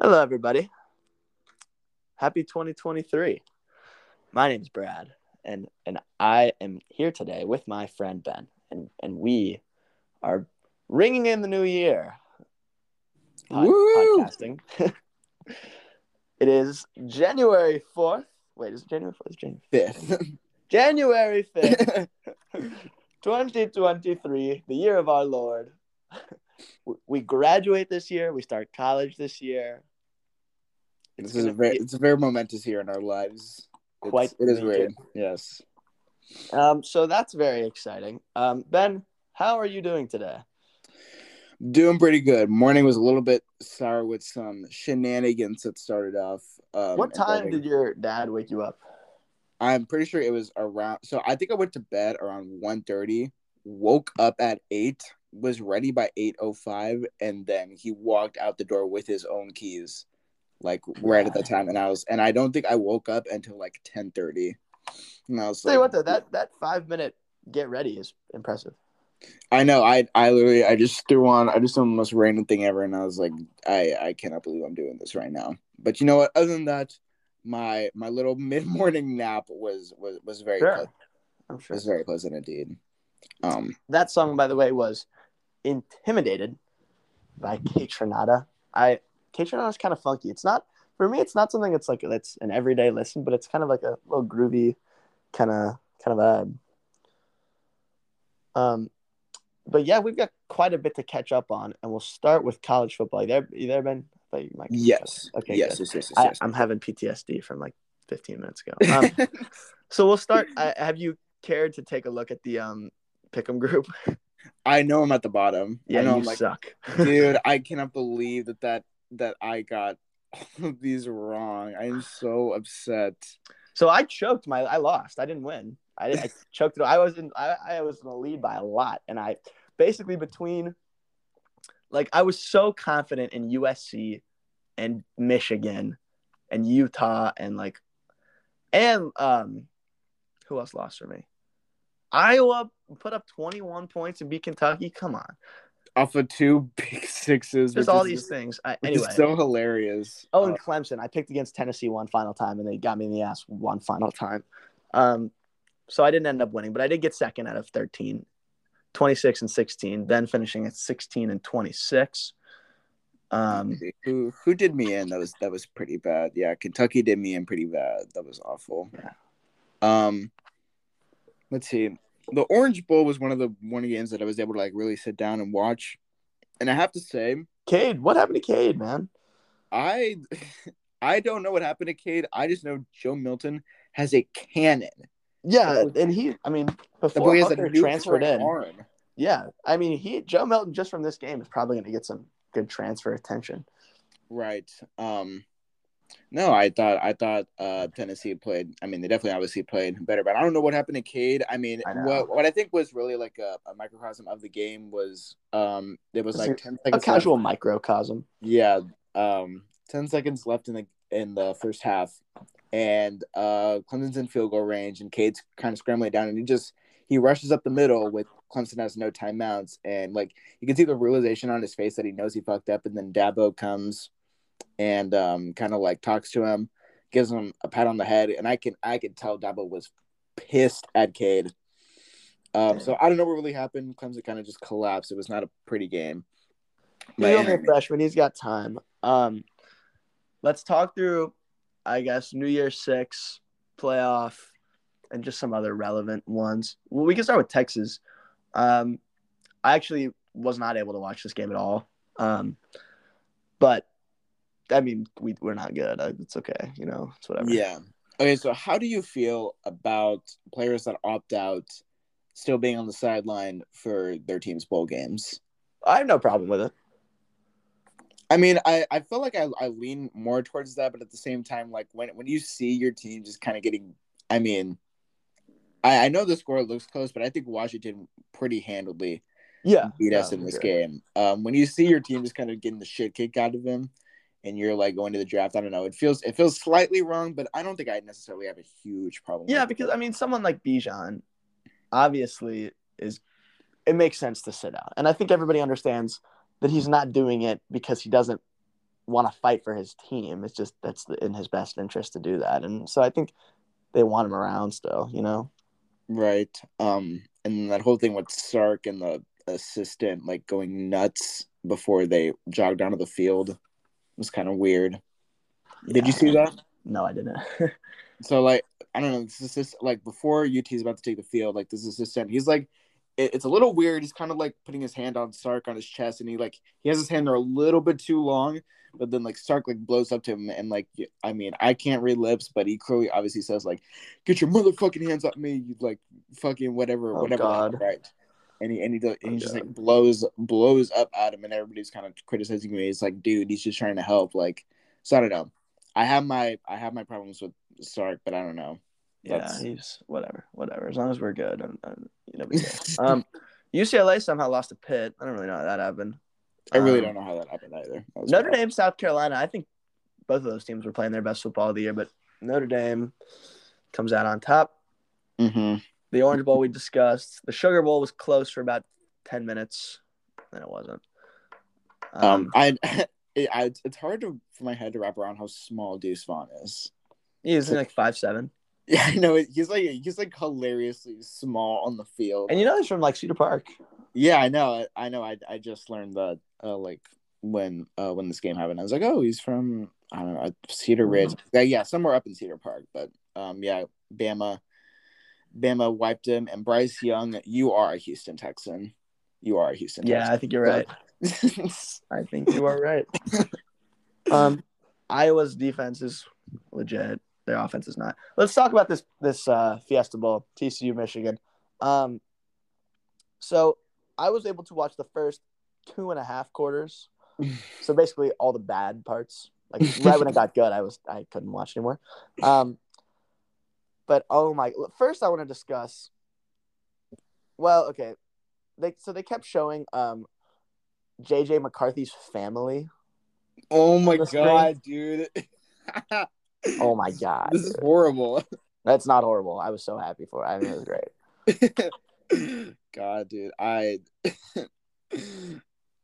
Hello, everybody. Happy 2023. My name's Brad, and and I am here today with my friend Ben, and and we are ringing in the new year. Pod- podcasting. it is January 4th. Wait, is it January 4th? It's January. Fifth. January 5th, 2023, the year of our Lord. We- graduate this year. We start college this year. this is a very it's a very momentous year in our lives. It's- Quite it is weird. Yes. Um, so that's very exciting. Um, ben, how are you doing today? Doing pretty good. Morning was a little bit sour with some shenanigans that started off. Um, what time did your dad wake you up? I'm pretty sure it was around. So I think I went to bed around 1.30, woke up at eight, was ready by eight oh five, and then he walked out the door with his own keys, like right at the time. And I was, and I don't think I woke up until like ten thirty. And I was Tell you like, what, though, that that five minute get ready is impressive. I know. I I literally I just threw on. I just the most random thing ever, and I was like, I I cannot believe I'm doing this right now. But you know what? Other than that, my my little mid morning nap was was was very Sure. pleasant. I'm sure. was very pleasant indeed. Um, That song, by the way, was "Intimidated" by Kaytranada. I Kaytranada is kind of funky. It's not for me. It's not something that's like that's an everyday listen, but it's kind of like a little groovy, kind of kind of vibe. Um, but yeah, we've got quite a bit to catch up on, and we'll start with college football. You there, you there, Ben? Thought you might. yes. Okay. Yes. Yes. Yes. Yes. I, yes. I'm having PTSD from like 15 minutes ago. Um, so we'll start. I, have you cared to take a look at the um Pick'em group? I know I'm at the bottom. Yeah, I know you I'm like, suck, dude. I cannot believe that that that I got all of these wrong. I am so upset. So I choked my. I lost. I didn't win. I, I choked it. I was in. I, I was in the lead by a lot, and I basically between. Like I was so confident in USC, and Michigan, and Utah, and like, and um, who else lost for me? Iowa put up 21 points and beat Kentucky. Come on, Off of two big sixes. which all is- these things. I, anyway, so hilarious. Oh, Uh, and Clemson. I picked against Tennessee one final time, and they got me in the ass one final time. Um, so I didn't end up winning, but I did get second out of 13, 26 and 16, then finishing at 16 and 26. Um, who who did me in? That was that was pretty bad. Yeah, Kentucky did me in pretty bad. That was awful. Yeah. Um, let's see. The Orange Bowl was one of the one games that I was able to like really sit down and watch, and I have to say, Cade, what happened to Cade, man? I I don't know what happened to Cade. I just know Joe Milton has a cannon. Yeah, and he, I mean, before boy has a Hooker nuclear transferred in, arm. yeah, I mean, he Joe Milton just from this game is probably going to get some good transfer attention. Right. Um no, I thought I thought uh Tennessee played I mean they definitely obviously played better, but I don't know what happened to Cade. I mean I what what I think was really like a, a microcosm of the game was um there was It's like ten A casual left. microcosm. Yeah. Um ten seconds left in the in the first half. And uh Clemson's in field goal range and Cade's kind of scrambling down and he just he rushes up the middle with Clemson has no timeouts and like you can see the realization on his face that he knows he fucked up and then Dabo comes and um kind of like talks to him, gives him a pat on the head, and I can I can tell Dabo was pissed at Cade. Um, so I don't know what really happened. Clemson kind of just collapsed. It was not a pretty game. He's only a freshman. He's got time. Um, let's talk through, I guess, New Year's Six playoff and just some other relevant ones. Well, we can start with Texas. Um, I actually was not able to watch this game at all. Um, but I mean, we we're not good. It's okay, you know. It's whatever. Yeah. Okay, so how do you feel about players that opt out still being on the sideline for their team's bowl games? I have no problem with it. I mean, I, I feel like I, I lean more towards that, but at the same time, like when when you see your team just kind of getting, I mean, I, I know the score looks close, but I think Washington pretty handily Yeah, beat us yeah, in this yeah. game. Um, when you see your team just kind of getting the shit kicked out of them, and you're like going to the draft, I don't know, it feels it feels slightly wrong, but I don't think I necessarily have a huge problem. Yeah, because it. I mean, someone like Bijan, obviously, is it makes sense to sit out. And I think everybody understands that he's not doing it because he doesn't want to fight for his team. It's just that's the, in his best interest to do that. And so I think they want him around still, you know. Right. Um and that whole thing with Sark and the assistant like going nuts before they jogged onto the field was kind of weird. Did you see that? No, I didn't. so like I don't know, this assistant like before UT is about to take the field, like this assistant, he's like it, it's a little weird. He's kind of like putting his hand on Sark on his chest, and he like he has his hand there a little bit too long, but then like Sark like blows up to him, and like I mean I can't read lips, but he clearly obviously says like, "Get your motherfucking hands off me!" You like fucking whatever, Oh, whatever, God. right? And he and he, does, and he Oh, just God. like blows blows up at him, and everybody's kind of criticizing me. It's like, dude, he's just trying to help. Like, so I don't know. I have my I have my problems with Sark, but I don't know. Yeah, That's- he's whatever, whatever. As long as we're good, I'm, I'm, you know. um, UCLA somehow lost to Pitt. I don't really know how that happened. I really Um, don't know how that happened either. That Notre wild. Dame, South Carolina. I think both of those teams were playing their best football of the year, but Notre Dame comes out on top. Mhm. The Orange Bowl we discussed. The Sugar Bowl was close for about ten minutes, then it wasn't. Um, Um, I, it, I, it's hard to for my head to wrap around how small Deuce Vaughn is. he's like five seven, Yeah, I know. He's like he's like hilariously small on the field. and you know he's from like Cedar Park. yeah, I know. I know. I, I just learned that uh, like when uh, when this game happened, I was like, oh, he's from I don't know uh, Cedar Ridge. Yeah, yeah, somewhere up in Cedar Park. But um, yeah, Bama, Bama wiped him, and Bryce Young, you are a Houston Texan. You are a Houston. Yeah, I think you're right. I think you are right. um, Iowa's defense is legit. Their offense is not. Let's talk about this this uh, Fiesta Bowl, TCU Michigan. Um, so I was able to watch the first two and a half quarters. So basically, all the bad parts. Like right when it got good, I was I couldn't watch anymore. Um, but oh my! First, I want to discuss. Well, okay, they so they kept showing um, JJ McCarthy's family. oh my the screen. god, dude. Oh my god, this is horrible. that's not horrible. I was so happy for it. I mean, it was great. God, dude, I,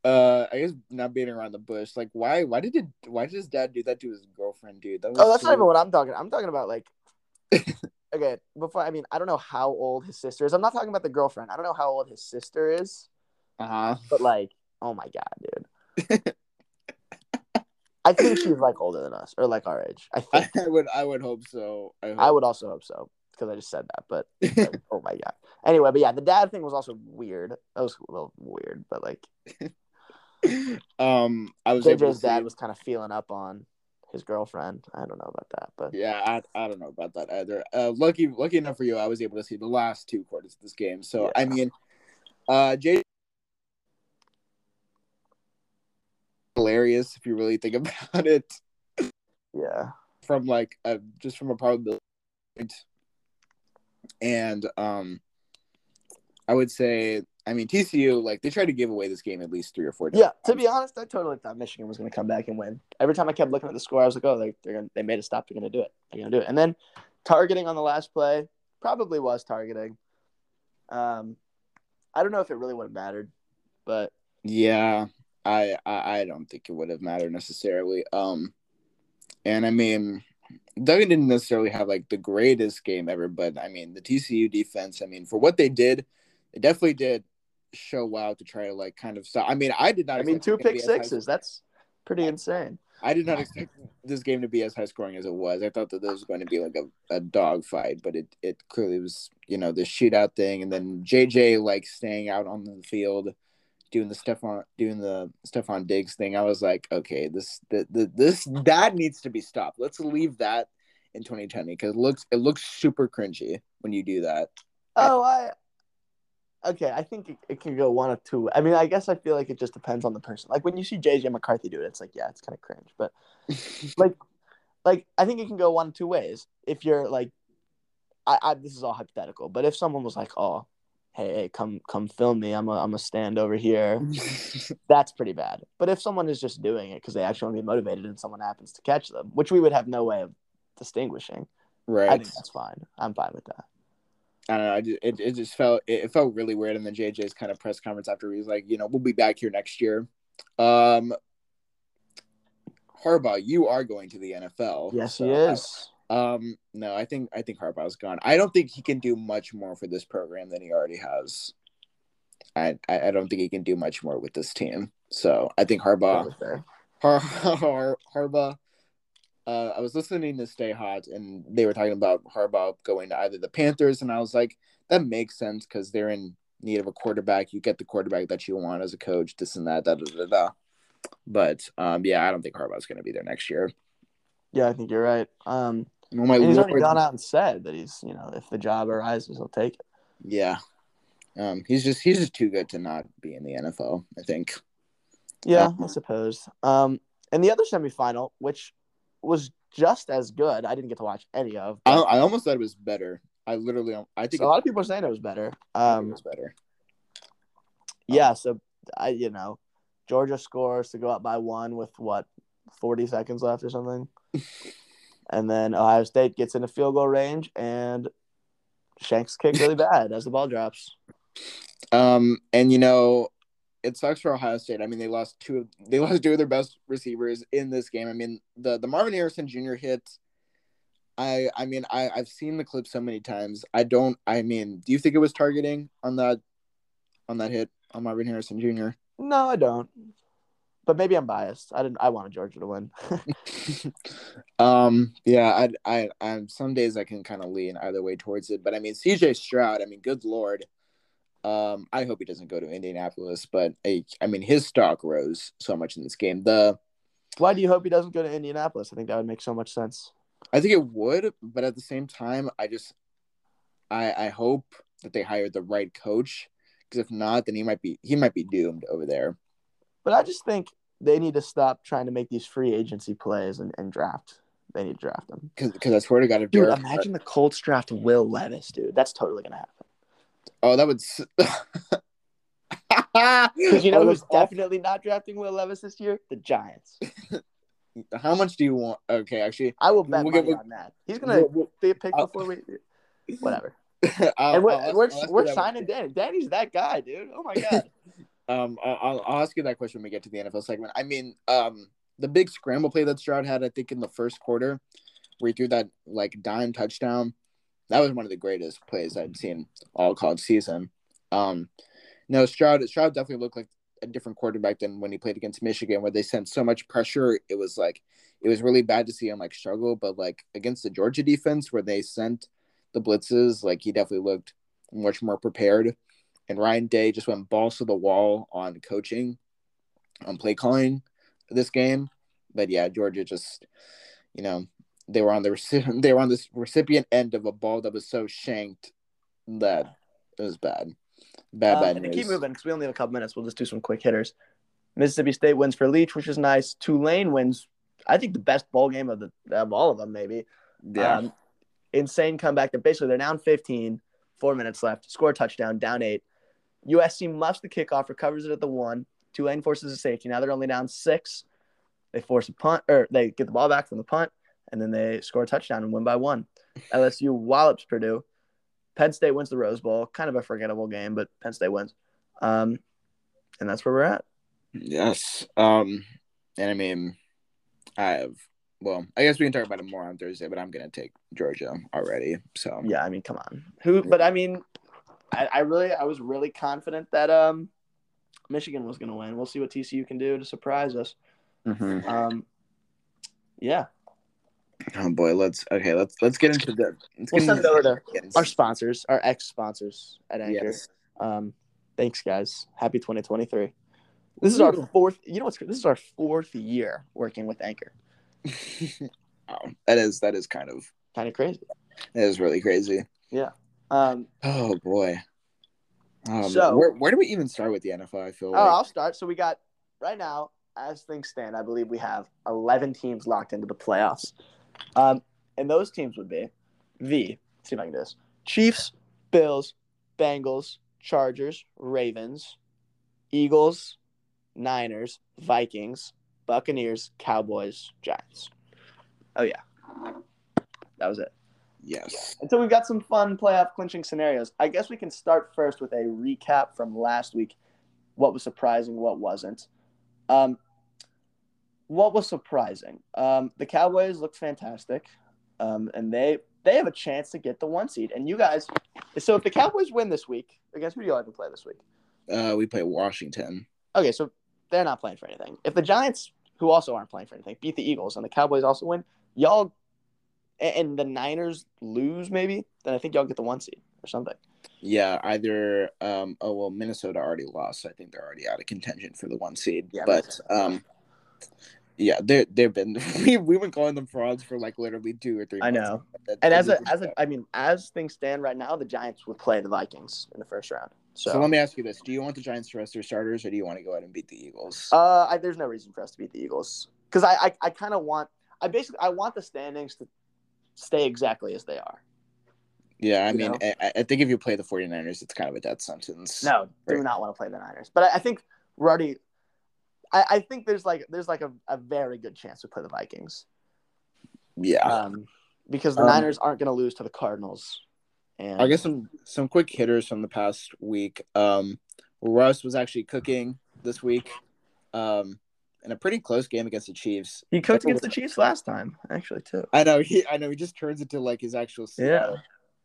uh, I guess not beating around the bush. Like, why? Why did it? Why did his dad do that to his girlfriend, dude? That was Oh, that's so- not even what I'm talking. I'm talking about like. okay, before I mean, I don't know how old his sister is. I'm not talking about the girlfriend. I don't know how old his sister is, Uh-huh. but like, oh my god, dude. I think she's like older than us, or like our age. I think. I would. I would hope so. I, hope. I would also hope so because I just said that. But like, oh my god. Anyway, but yeah, the dad thing was also weird. That was a little weird, but like um, I was able to JJ's dad see- was kind of feeling up on his girlfriend. I don't know about that, but Yeah, I, I don't know about that either. Uh, lucky lucky enough for you, I was able to see the last two quarters of this game. So Yeah. I mean, uh, Jay hilarious if you really think about it. yeah, from like a just from a probability point. and um i would say i mean tcu like they tried to give away this game at least three or four times. yeah. To be honest, I totally thought Michigan was going to come back and win. Every time I kept looking at the score, I was like, oh, they they're gonna, they made a stop. They're going to do it. They're going to do it. And then targeting on the last play probably was targeting. Um, I don't know if it really would have mattered, but yeah I, I i don't think it would have mattered necessarily um and i mean Duggan didn't necessarily have like the greatest game ever, but I mean the TCU defense. I mean for what they did, they definitely did show out to try to like kind of stop. I mean I did not. I mean, two it to be pick sixes. That's pretty insane. I did not expect this game to be as high scoring as it was. I thought that this was going to be like a, a dog fight, but it, it clearly was, you know, the shootout thing and then JJ like staying out on the field doing the Stefan doing the Stefon Diggs thing. I was like, okay, this the, the this that needs to be stopped. Let's leave that in 2020 because it looks it looks super cringy when you do that. Oh, I. Okay, I think it, it can go one of two. I mean, I guess I feel like it just depends on the person. Like when you see JJ McCarthy do it, it's like, yeah, it's kind of cringe. But like, like I think it can go one of two ways. If you're like, I, I this is all hypothetical, but if someone was like, oh, hey, hey, come come film me, I'm a I'm a stand over here. That's pretty bad. But if someone is just doing it because they actually want to be motivated and someone happens to catch them, which we would have no way of distinguishing, Right. I think that's fine. I'm fine with that. I don't know. I just, it, it just felt it, felt really weird in the JJ's kind of press conference after he was like, you know, we'll be back here next year. Um, Harbaugh, you are going to the NFL. Yes, so he is. Um, no, I think I think Harbaugh's gone. I don't think he can do much more for this program than he already has. I I, don't think he can do much more with this team. So I think Harbaugh, Har, Har, Harbaugh. Uh, I was listening to Stay Hot, and they were talking about Harbaugh going to either the Panthers, and I was like, that makes sense because they're in need of a quarterback. You get the quarterback that you want as a coach. This and that. Da da da da. But um, yeah, I don't think Harbaugh's going to be there next year. Yeah, I think you're right. Um, My and he's lord. already gone out and said that he's, you know, if the job arises, he'll take it. Yeah. Um, he's just he's just too good to not be in the NFL. I think. Yeah, I suppose. Um, and the other semifinal, which was just as good, I didn't get to watch any of. I, I almost thought it was better. I literally, I think a lot of people are saying it was better. it Um, was better. yeah, so I, you know, Georgia scores to go up by one with what, forty seconds left or something, and then Ohio State gets in a field goal range and Shanks kick really bad as the ball drops. Um, and you know, it sucks for Ohio State. I mean, they lost two. Of, they lost two of their best receivers in this game. I mean, the the Marvin Harrison Jr. hit. I I mean, I I've seen the clip so many times. I don't. I mean, do you think it was targeting on that on that hit on Marvin Harrison Jr.? No, I don't. But maybe I'm biased. I didn't. I wanted Georgia to win. um. Yeah. I. I. I. Some days I can kind of lean either way towards it, but I mean, C.J. Stroud. I mean, good lord. Um. I hope he doesn't go to Indianapolis, but I. I mean, his stock rose so much in this game. The. Why do you hope he doesn't go to Indianapolis? I think that would make so much sense. I think it would, but at the same time, I just. I. I hope that they hired the right coach, because if not, then he might be. He might be doomed over there. But I just think they need to stop trying to make these free agency plays and, and draft. They need to draft them. Because I swear to God, if Dude, Derek- imagine the Colts draft Will Levis, dude. That's totally gonna happen. Oh, that would. Because you know Oh, who's definitely not drafting Will Levis this year? The Giants. How much do you want? Okay, actually, I will bet We'll get- money we'll- on that. He's gonna we'll- we'll- be a pick I'll- before we. Whatever. I'll- and we're, I'll- we're, we're signing Danny. Danny's that guy, dude. Oh my god. Um, I'll, I'll ask you that question when we get to the NFL segment. I mean, um, the big scramble play that Stroud had, I think, in the first quarter, where he threw that like dime touchdown, that was one of the greatest plays I'd seen all college season. Um, no, Stroud, Stroud definitely looked like a different quarterback than when he played against Michigan, where they sent so much pressure. It was like it was really bad to see him like struggle, but like against the Georgia defense, where they sent the blitzes, like he definitely looked much more prepared. And Ryan Day just went balls to the wall on coaching, on play calling this game. But yeah, Georgia just, you know, they were on the they were on this recipient end of a ball that was so shanked that it was bad, bad, Um, bad news. keep moving, because we only have a couple minutes, we'll just do some quick hitters. Mississippi State wins for Leach, which is nice. Tulane wins, I think, the best bowl game of the of all of them, maybe. Yeah, Um, insane comeback. They're basically they're down 15, four minutes left, score a touchdown, down eight. USC muffs the kickoff, recovers it at the one. Tulane forces a safety. Now they're only down six. They force a punt, or they get the ball back from the punt, and then they score a touchdown and win by one. LSU wallops Purdue. Penn State wins the Rose Bowl. Kind of a forgettable game, but Penn State wins. Um, and that's where we're at. yes. Um, and I mean, I have. Well, I guess we can talk about it more on Thursday, but I'm gonna take Georgia already. So Yeah, I mean, come on. Who? But I mean, I, I really, I was really confident that um, Michigan was going to win. We'll see what TCU can do to surprise us. Mhm. Um, yeah, oh boy, let's okay. Let's let's get into the. Let's we'll get send into over to our sponsors, our ex sponsors at Anchor. Yes. Um, thanks, guys. Happy 2023. This is our fourth. You know what's? This is our fourth year working with Anchor. oh, that is that is kind of Kind of crazy. that is really crazy. Um, Oh boy. Um, So- where where do we even start with the NFL? I feel oh, like I'll start. So we got right now, as things stand, I believe we have 11 teams locked into the playoffs. Um, and those teams would be the. See if I can do this: Chiefs, Bills, Bengals, Chargers, Ravens, Eagles, Niners, Vikings, Buccaneers, Cowboys, Giants. Oh yeah, that was it. Yes. and so we've got some fun playoff clinching scenarios. I guess we can start first with a recap from last week. What was surprising, what wasn't. Um, what was surprising? Um, the Cowboys looked fantastic, um, and they they have a chance to get the one seed. And you guys, so if the Cowboys win this week, against who do you like to play this week? Uh, we play Washington. Okay, so they're not playing for anything. If the Giants, who also aren't playing for anything, beat the Eagles and the Cowboys also win, y'all and the Niners lose maybe, then I think y'all get the one seed or something. Yeah, either um oh well Minnesota already lost, so I think they're already out of contention for the one seed. Yeah, but um yeah, they they've been we we've been calling them frauds for like literally two or three. I know. That- And as a as a. I mean, as things stand right now, the Giants would play the Vikings in the first round. So, so, let me ask you this: Do you want the Giants to rest their starters, or do you want to go out and beat the Eagles? uh, I, there's no reason for us to beat the Eagles because I I, I kind of want I basically I want the standings to stay exactly as they are. yeah, I mean. I, I think if you play the 49ers, it's kind of a death sentence. No, do Right. not want to play the Niners. But I, I think we're already. I, I think there's like there's like a, a very good chance to play the Vikings. Yeah. Um, because the Um, Niners aren't going to lose to the Cardinals. And I guess some some quick hitters from the past week. Um, Russ was actually cooking this week, um, in a pretty close game against the Chiefs. he cooked against the Chiefs last time, actually too. I know he, I know he just turns into like his actual Yeah.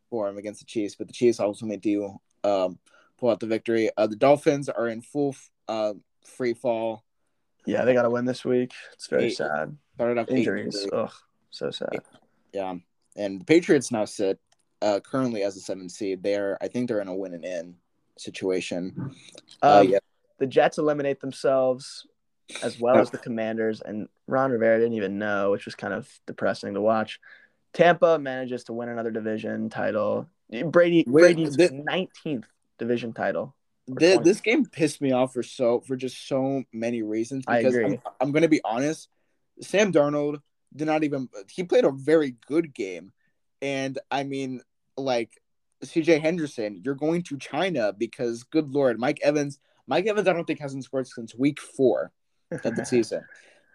Form against the Chiefs, but the Chiefs ultimately do um pull out the victory. Uh, the Dolphins are in full uh, free fall. Yeah, they got to win this week. It's very Eight. sad. Started off Injuries. Ugh, so sad. Yeah, and the Patriots now sit uh, currently as a seven seed. They're I think they're in a win and in situation. Uh, Um, yeah, The Jets eliminate themselves as well as the Commanders, and Ron Rivera didn't even know, which was kind of depressing to watch. Tampa manages to win another division title. Brady Wait, Brady's 19th division title. Th- 20. this game pissed me off for so for just so many reasons. I Because agree. I'm, I'm going to be honest. Sam Darnold did not even. He played a very good game, and I mean, like C.J. Henderson, you're going to China because, good lord, Mike Evans. Mike Evans, I don't think hasn't scored since week four of the season.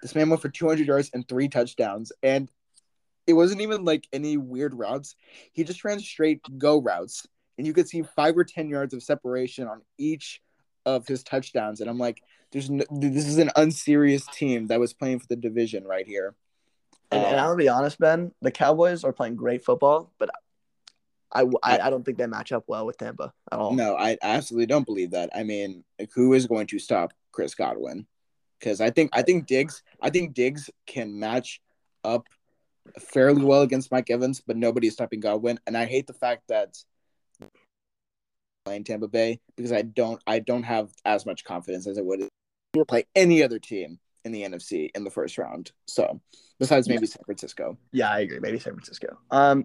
This man went for 200 yards and three touchdowns, and it wasn't even like any weird routes. He just ran straight go routes, and you could see five or 10 yards of separation on each of his touchdowns. And I'm like, there's no, this is an unserious team that was playing for the division right here. And, and Um, I'll be honest, Ben, the Cowboys are playing great football, but I, I, I don't think they match up well with Tampa at all. no, I, I absolutely don't believe that. I mean, like, who is going to stop Chris Godwin? Because I think I think Diggs I think Diggs can match up fairly well against Mike Evans, but nobody's stopping Godwin. And I hate the fact that playing Tampa Bay because I don't I don't have as much confidence as I would play any other team in the NFC in the first round. So besides maybe San Francisco. Yeah, I agree. Maybe San Francisco. Um,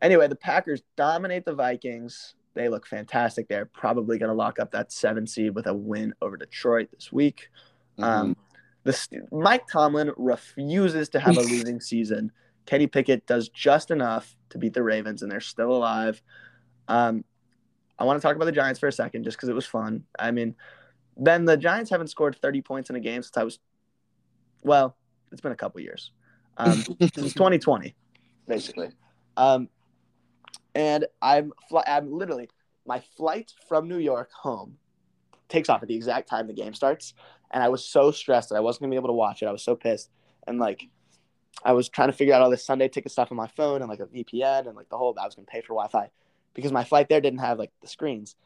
anyway, the Packers dominate the Vikings. They look fantastic. They're probably going to lock up that seven seed with a win over Detroit this week. Um, the Mike Tomlin refuses to have a losing season. Kenny Pickett does just enough to beat the Ravens, and they're still alive. Um, I want to talk about the Giants for a second, just because it was fun. I mean, Ben, the Giants haven't scored 30 points in a game since I was, well, it's been a couple years. Um, since 2020, basically. Um, and I'm I'm literally my flight from New York home takes off at the exact time the game starts, and I was so stressed that I wasn't gonna be able to watch it. I was so pissed, and like I was trying to figure out all this Sunday ticket stuff on my phone and like a VPN and like the whole I was gonna pay for Wi-Fi because my flight there didn't have like the screens,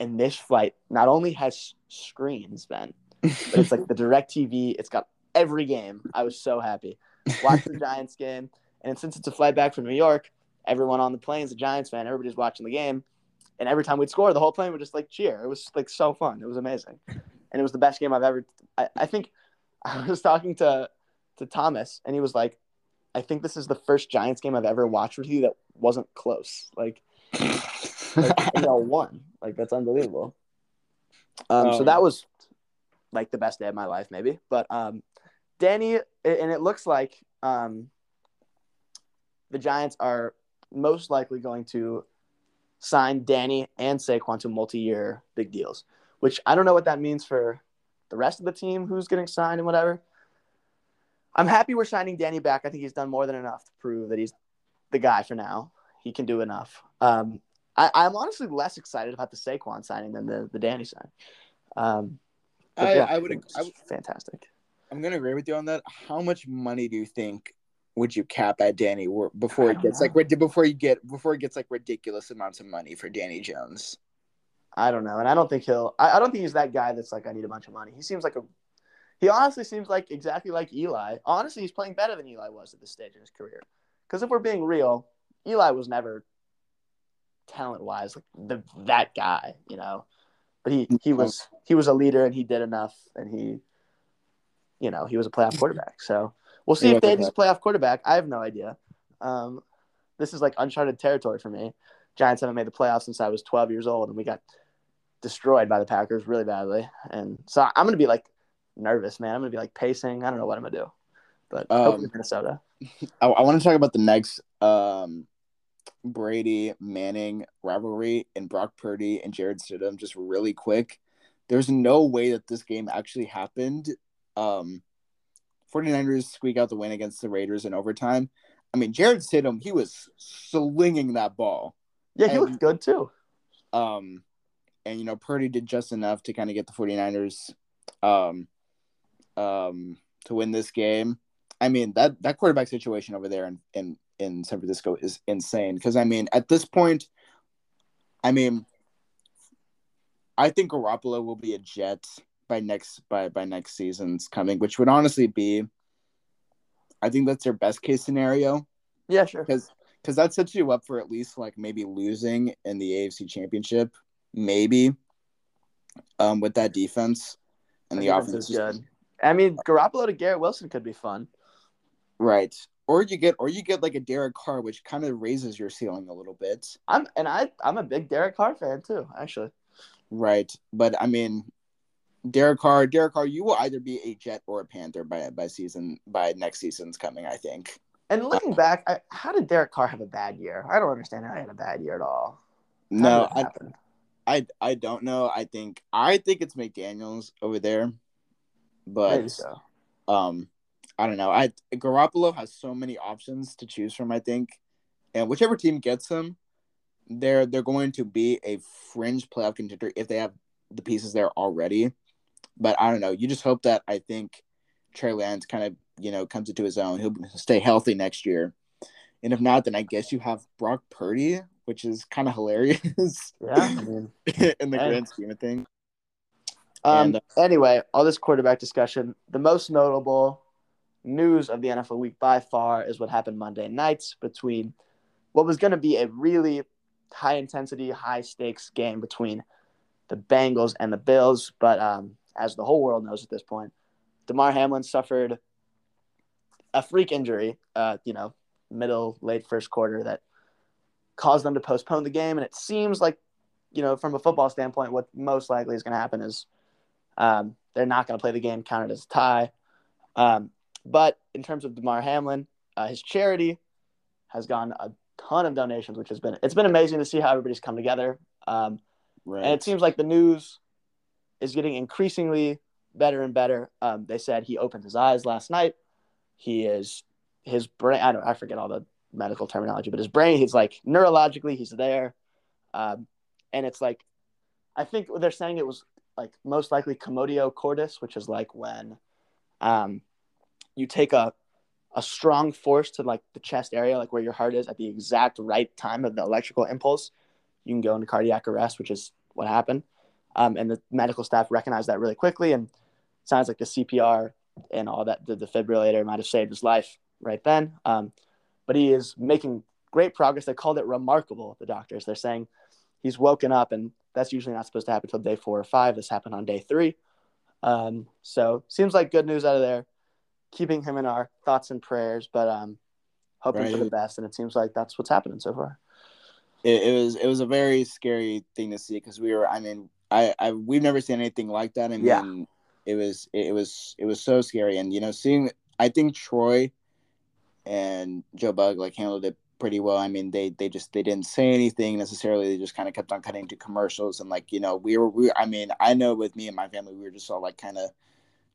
and this flight not only has screens, Ben, but it's like the DirecTV. It's got every game. I was so happy. Watched the Giants game, and since it's a flight back from New York, everyone on the plane's a Giants fan. Everybody's watching the game, and every time we'd score, the whole plane would just like cheer. It was like so fun. It was amazing, and it was the best game I've ever. I, I think I was talking to to Thomas, and he was like, "I think this is the first Giants game I've ever watched with you that wasn't close. Like, like they all won. Like that's unbelievable." Um, so Um, that was like the best day of my life, maybe. But um, Danny, and it looks like um, the Giants are most likely going to sign Danny and Saquon to multi-year big deals, which I don't know what that means for the rest of the team who's getting signed and whatever. I'm happy we're signing Danny back. I think he's done more than enough to prove that he's the guy for now. he can do enough. Um, I, I'm honestly less excited about the Saquon signing than the the Danny sign. Um, I, yeah, I would. it's I, would- fantastic. I'm gonna agree with you on that. How much money do you think would you cap at Danny before it gets like know. rid- before you get before it gets like ridiculous amounts of money for Danny Jones? I don't know, and I don't think he'll. I, I don't think he's that guy that's like I need a bunch of money. He seems like a. He honestly seems like exactly like Eli. Honestly, he's playing better than Eli was at this stage in his career. Because if we're being real, Eli was never talent wise like the that guy, you know. But he he was he was a leader and he did enough and he, you know, he was a playoff quarterback. So we'll see He if Danny's a playoff quarterback. I have no idea. Um, this is like uncharted territory for me. Giants haven't made the playoffs since I was 12 years old, and we got destroyed by the Packers really badly. And so I'm gonna be like nervous, man. I'm gonna be like pacing. I don't know what I'm gonna do, but hopefully Um, Minnesota. I, I want to talk about the next um, Brady Manning rivalry and Brock Purdy and Jarrett Stidham just really quick. There's no way that this game actually happened. Um, 49ers squeak out the win against the Raiders in overtime. I mean, Jarrett Stidham, he was slinging that ball. Yeah, he and- looked good too. Um, and you know, Purdy did just enough to kind of get the 49ers um, um, to win this game. I mean, that that quarterback situation over there in in, in San Francisco is insane because I mean, at this point, I mean, I think Garoppolo will be a Jet by next by by next season's coming, which would honestly be, I think that's their best case scenario Yeah, sure. because because that sets you up for at least like maybe losing in the AFC Championship, maybe, um, with that defense and the defense offense is good. I mean, Garoppolo to Garrett Wilson could be fun. right? Or you get or you get like a Derek Carr, which kind of raises your ceiling a little bit, I'm and I I'm a big Derek Carr fan too, actually. right? But I mean, Derek Carr, Derek Carr, you will either be a Jet or a Panther by by season by next season's coming. I think. And looking back, I, how did Derek Carr have a bad year? I don't understand how he had a bad year at all. How No, I? I I don't know. I think I think it's McDaniels over there, but so. um I don't know. I Garoppolo has so many options to choose from, I think. And whichever team gets him, they're they're going to be a fringe playoff contender if they have the pieces there already. But I don't know. You just hope that I think Trey Lance kind of, you know, comes into his own. He'll stay healthy next year. And if not, then I guess you have Brock Purdy, which is kind of hilarious Yeah. I mean, in the grand scheme of things. um, And, uh, anyway, all this quarterback discussion. The most notable news of the NFL week by far is what happened Monday nights between what was going to be a really high intensity, high stakes game between the Bengals and the Bills. But um, as the whole world knows at this point, Damar Hamlin suffered a freak injury, uh, you know, middle, late first quarter that caused them to postpone the game. And it seems like, you know, from a football standpoint, what most likely is going to happen is um, they're not going to play the game counted as a tie. Um, but in terms of Damar Hamlin, uh, his charity has gotten a ton of donations, which has been it's been amazing to see how everybody's come together. Um, right. and it seems like the news is getting increasingly better and better. Um, they said he opened his eyes last night. He is his brain. I don't. I forget all the medical terminology, but his brain. He's like neurologically, he's there, um, and it's like, I think they're saying it was like most likely commotio cordis, which is like when, um, you take a a strong force to like the chest area, like where your heart is at the exact right time of the electrical impulse, you can go into cardiac arrest, which is what happened. Um, and the medical staff recognized that really quickly, and sounds like the CPR and all that, the defibrillator might have saved his life right then. Um, but he is making great progress. They called it remarkable. The doctors they're saying he's woken up, and that's usually not supposed to happen until day four or five. This happened on day three. Um, so seems like good news out of there. Keeping him in our thoughts and prayers, but um, hoping for the best. And it seems like that's what's happening so far. it, it was it was a very scary thing to see because we were I mean I, I we've never seen anything like that. I mean Yeah. it was it was it was so scary and you know seeing I think Troy and Joe Buck like handled it pretty well. I mean they they just they didn't say anything necessarily. They just kind of kept on cutting to commercials and like you know we were we I mean I know with me and my family we were just all like kind of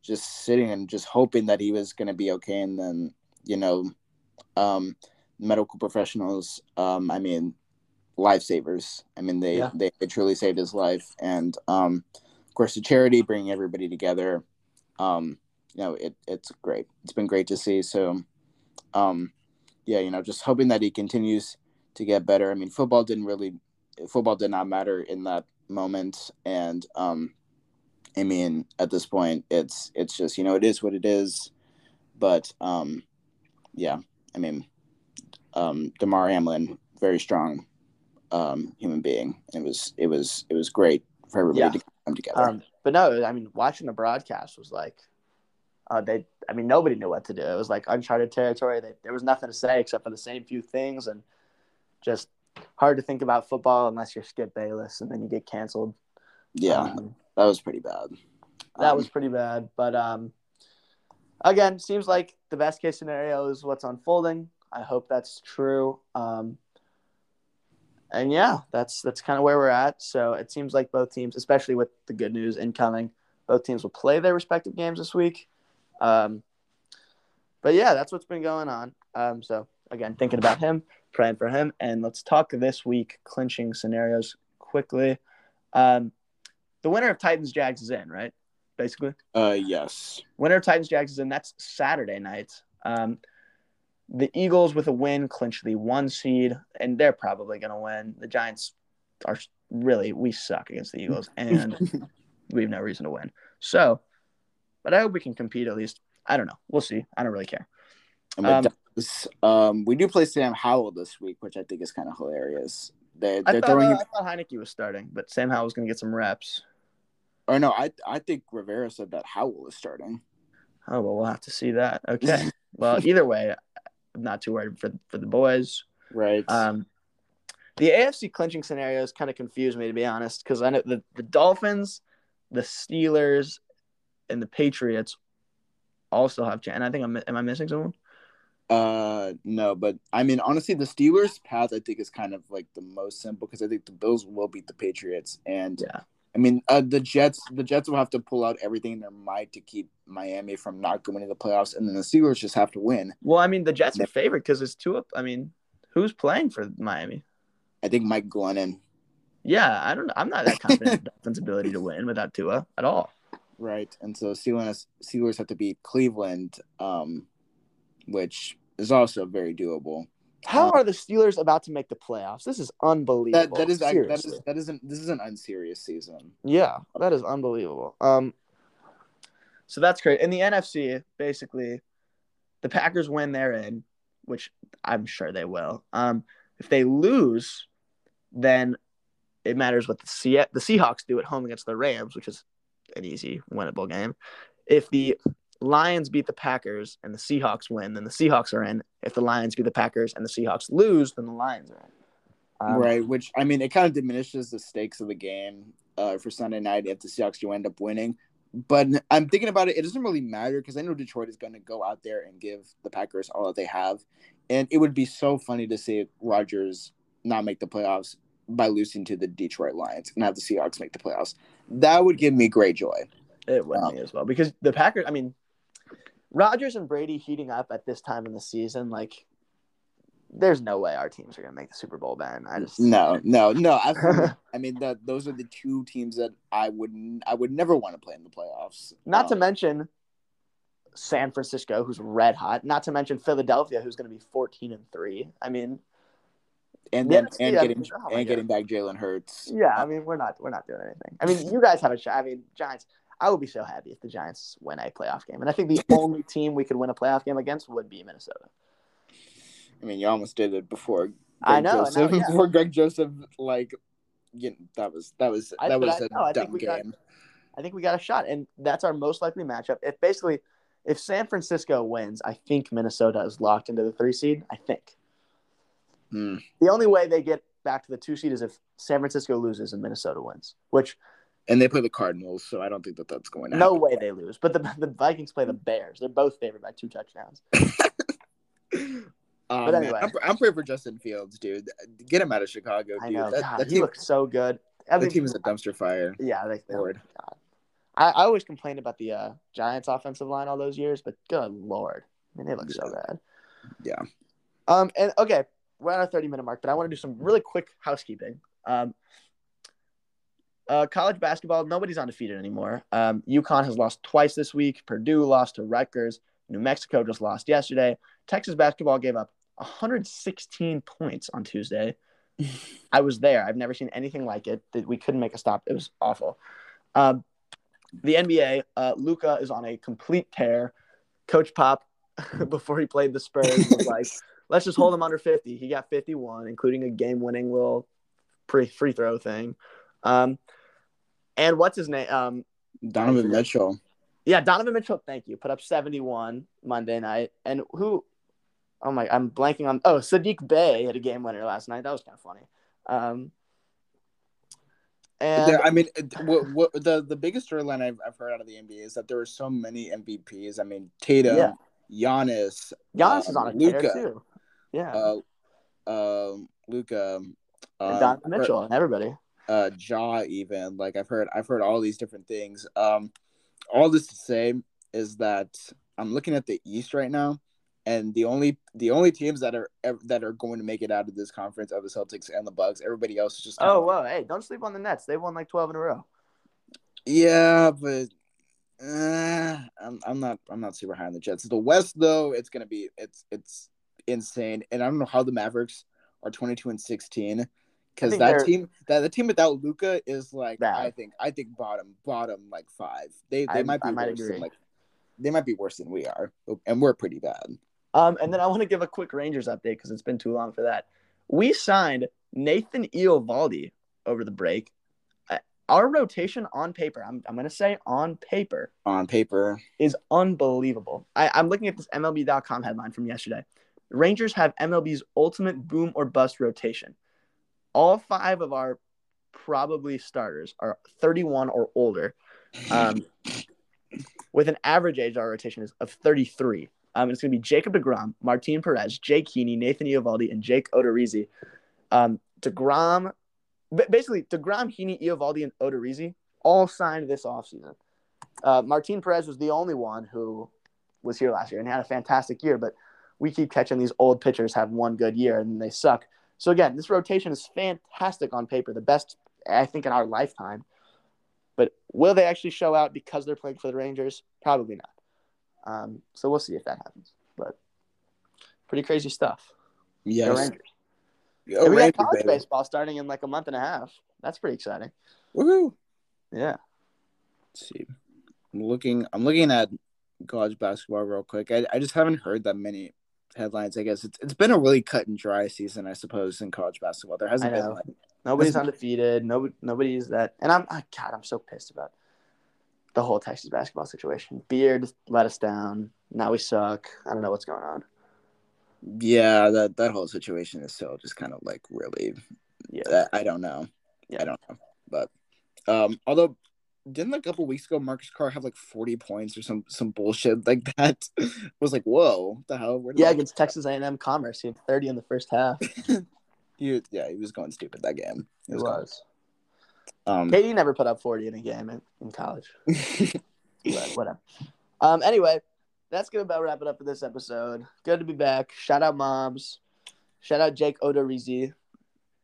just sitting and just hoping that he was gonna be okay and then you know um medical professionals. Um, I mean, lifesavers. I mean, they, Yeah. they they truly saved his life, and um, of course, the charity bringing everybody together. Um, you know, it it's great. It's been great to see. So, um, yeah, you know, just hoping that he continues to get better. I mean, football didn't really, football did not matter in that moment, and um, I mean, at this point, it's it's just you know, it is what it is. But um, yeah, I mean, um, Damar Hamlin, very strong um, human being. It was it was it was great for everybody Yeah. to come together. Um, but no, I mean, watching the broadcast was like, uh, they. I mean, nobody knew what to do. It was like uncharted territory. They, there was nothing to say except for the same few things, and just hard to think about football unless you're Skip Bayless, and then you get canceled. yeah, Um, that was pretty bad. that Um, was pretty bad. But um, again, seems like the best case scenario is what's unfolding. I hope that's true. Um, and yeah, that's that's kind of where we're at. So it seems like both teams, especially with the good news incoming, both teams will play their respective games this week. Um, but yeah, that's what's been going on. Um, so again, thinking about him, praying for him, and let's talk this week clinching scenarios quickly. Um, the winner of Titans Jags is in, right? Basically, uh, yes, winner of Titans Jags is in. That's Saturday night. Um, the Eagles with a win clinch the one seed, and they're probably going to win. The Giants are really we suck against the Eagles, and we have no reason to win. So, but I hope we can compete at least. I don't know. We'll see. I don't really care. Um, um, we do play Sam Howell this week, which I think is kind of hilarious. They, I they're thought, throwing uh, him. I thought Heinicke was starting, but Sam Howell was going to get some reps. Or no, I I think Rivera said that Howell is starting. Oh well, we'll have to see that. Okay. well, either way, I'm not too worried for for the boys. Right. Um, the AFC clinching scenarios kind of confuse me to be honest, because I know the, the Dolphins, the Steelers, and the Patriots also have chance. And I think I'm am I missing someone? Uh, no, but I mean, honestly, the Steelers' path I think is kind of like the most simple because I think the Bills will beat the Patriots, and Yeah. I mean, uh, the Jets, the Jets will have to pull out everything in their might to keep Miami from not going to the playoffs, and then the Steelers just have to win. Well, I mean the Jets are favored because it's two up. I mean, who's playing for Miami? I think Mike Glennon, Yeah, I don't. I'm not that confident in the Dolphins' ability to win without Tua at all. Right, and so Steelers Steelers have to beat Cleveland, um, which is also very doable. How Uh, are the Steelers about to make the playoffs? This is unbelievable. That that is that Seriously. is that isn't this is an unserious season. Yeah, that is unbelievable. Um, so that's great. In the NFC, basically, the Packers win, they're in, which I'm sure they will. Um, if they lose, then it matters what the Se- the Seahawks do at home against the Rams, which is an easy winnable game. If the Lions beat the Packers and the Seahawks win, then the Seahawks are in. If the Lions beat the Packers and the Seahawks lose, then the Lions are in. Um, right, which I mean, it kind of diminishes the stakes of the game uh, for Sunday night if the Seahawks do end up winning. But I'm thinking about it; it doesn't really matter because I know Detroit is going to go out there and give the Packers all that they have, and it would be so funny to see Rodgers not make the playoffs by losing to the Detroit Lions and have the Seahawks make the playoffs. That would give me great joy. It would Um, me as well because the Packers. I mean, Rodgers and Brady heating up at this time in the season, like, there's no way our teams are gonna make the Super Bowl. Ben, I just No, no, no. absolutely. I mean, that those are the two teams that I would I would never want to play in the playoffs. Not to Um, mention San Francisco, who's red hot. Not to mention Philadelphia, who's going to be 14 and three. I mean, and then yeah, and I getting mean, and getting back Jalen Hurts. yeah. I um, mean, we're not we're not doing anything. I mean, you guys have a shot. I mean, Giants. I would be so happy if the Giants win a playoff game, and I think the only team we could win a playoff game against would be Minnesota. I mean, you almost did it before. Greg I know, I know, yeah. Before Greg Joseph, like, you know, that was that was I- that was I a I think dumb got- game. I think we got a shot, and that's our most likely matchup. If basically, if San Francisco wins, I think Minnesota is locked into the three seed. I think Hmm. the only way they get back to the two seed is if San Francisco loses and Minnesota wins, which And they play the Cardinals, so I don't think that that's going to no happen. way they lose. But the the Vikings play the Bears. They're both favored by two touchdowns. Um, But anyway. I'm, I'm praying for Justin Fields, dude. Get him out of Chicago, dude. I know. That, God, that he team, looks so good. I mean, team is a dumpster fire. yeah, they, oh Lord. God. I, I always complained about the uh, Giants' offensive line all those years, but good lord, I mean they look so bad. Yeah. Um, and okay, we're at our 30 minute mark, but I want to do some really quick housekeeping. Um, uh, college basketball, nobody's undefeated anymore. Um, UConn has lost twice this week. Purdue lost to Rutgers. New Mexico just lost yesterday. Texas basketball gave up 116 points on Tuesday. I was there. I've never seen anything like it. That we couldn't make a stop. It was awful. Um, the NBA, uh, Luka is on a complete tear. Coach Pop, before he played the Spurs, was like, "Let's just hold him under 50." He got 51, including a game-winning little pre free throw thing. Um, and what's his name? Um, Donovan Mitchell. Yeah, Donovan Mitchell. Thank you. Put up 71 Monday night. And who? Oh my, I'm blanking on. Oh, Saddiq Bey had a game winner last night. That was kind of funny. Um, and There- I mean, what, what the the biggest storyline I've, I've heard out of the NBA is that there are so many MVPs. I mean, Tatum, Yeah. Giannis, Giannis is um, on a Luka, too. Yeah, uh, um, Luka, um, Donovan Mitchell and everybody. uh, Ja. Even like I've heard, I've heard all these different things. Um, all this to say is that I'm looking at the East right now, and the only the only teams that are that are going to make it out of this conference are the Celtics and the Bucks. Everybody else is just Oh, whoa. Hey, don't sleep on the Nets. They won like 12 in a row. Yeah, but uh, I'm I'm not I'm not super high on the Jets. The West though, it's gonna be it's it's insane, and I don't know how the Mavericks are 22 and 16 because that they're- team that the team without Luka is like. I think I think bottom bottom like five. They they I- might be might worse agree. than like they might be worse than we are, and we're pretty bad. Um, and then I want to give a quick Rangers update because it's been too long for that. We signed Nathan Eovaldi over the break. Uh, Our rotation on paper, I'm, I'm going to say on paper, On paper, is unbelievable. I, I'm looking at this MLB.com headline from yesterday. Rangers have MLB's ultimate boom or bust rotation. All five of our probably starters are 31 or older, um, with an average age our rotation is of 33. Um, it's going to be Jacob DeGrom, Martin Perez, Jake Heaney, Nathan Eovaldi, and Jake Odorizzi. Um, DeGrom, basically, DeGrom, Heaney, Eovaldi, and Odorizzi all signed this offseason. Uh, Martin Perez was the only one who was here last year and had a fantastic year, but we keep catching these old pitchers have one good year and they suck. So again, this rotation is fantastic on paper, the best I think in our lifetime. But will they actually show out because they're playing for the Rangers? Probably not. Um, so we'll see if that happens. But pretty crazy stuff. The yes. Rangers. Yo, And we got college baby. baseball starting in like a month and a half. That's pretty exciting. Woohoo! Yeah. Let's see. I'm looking I'm looking at college basketball real quick. I, I just haven't heard that many headlines. I guess it's it's been a really cut and dry season, I suppose, in college basketball. There hasn't been like Nobody's undefeated. Nobody, nobody's that. And I'm, oh, God, I'm so pissed about the whole Texas basketball situation. Beard let us down. Now we suck. I don't know what's going on. yeah, that that whole situation is still just kind of like really Yeah. I, I don't know. Yeah. I don't know. But um although didn't a couple weeks ago Marcus Carr have like 40 points or some some bullshit like that? I was like, whoa, what the hell? Where did Yeah, against Texas A&M Commerce, he had 30 in the first half. He, yeah, he was going stupid that game. He It going- was. Um, KD never put up 40 in a game in, in college. But whatever. Um. Anyway, that's gonna about wrap it up for this episode. Good to be back. Shout out moms. Shout out Jake Odorizzi.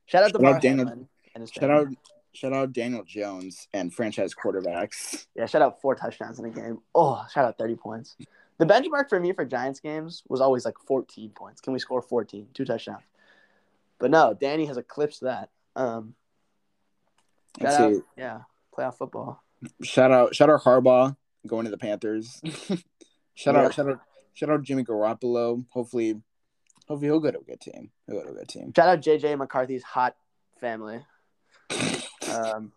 Shout out Shout Damar out Daniel- and his shout family. out shout out Daniel Jones and franchise quarterbacks. Yeah, shout out four touchdowns in a game. Oh, shout out 30 points. The benchmark for me for Giants games was always like 14 points. Can we score 14? Two touchdowns. But no, Danny has eclipsed that. Um, shout out, yeah, playoff football. Shout out shout out Harbaugh going to the Panthers. shout Yeah. out shout out shout out Jimmy Garoppolo. Hopefully hopefully he'll go to a good team. He'll go to a good team. Shout out JJ McCarthy's hot family. Um,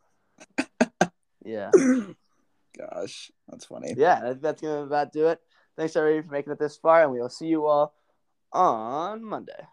yeah, Gosh, that's funny. yeah, that- that's gonna about do it. Thanks everybody for making it this far, and we will see you all on Monday.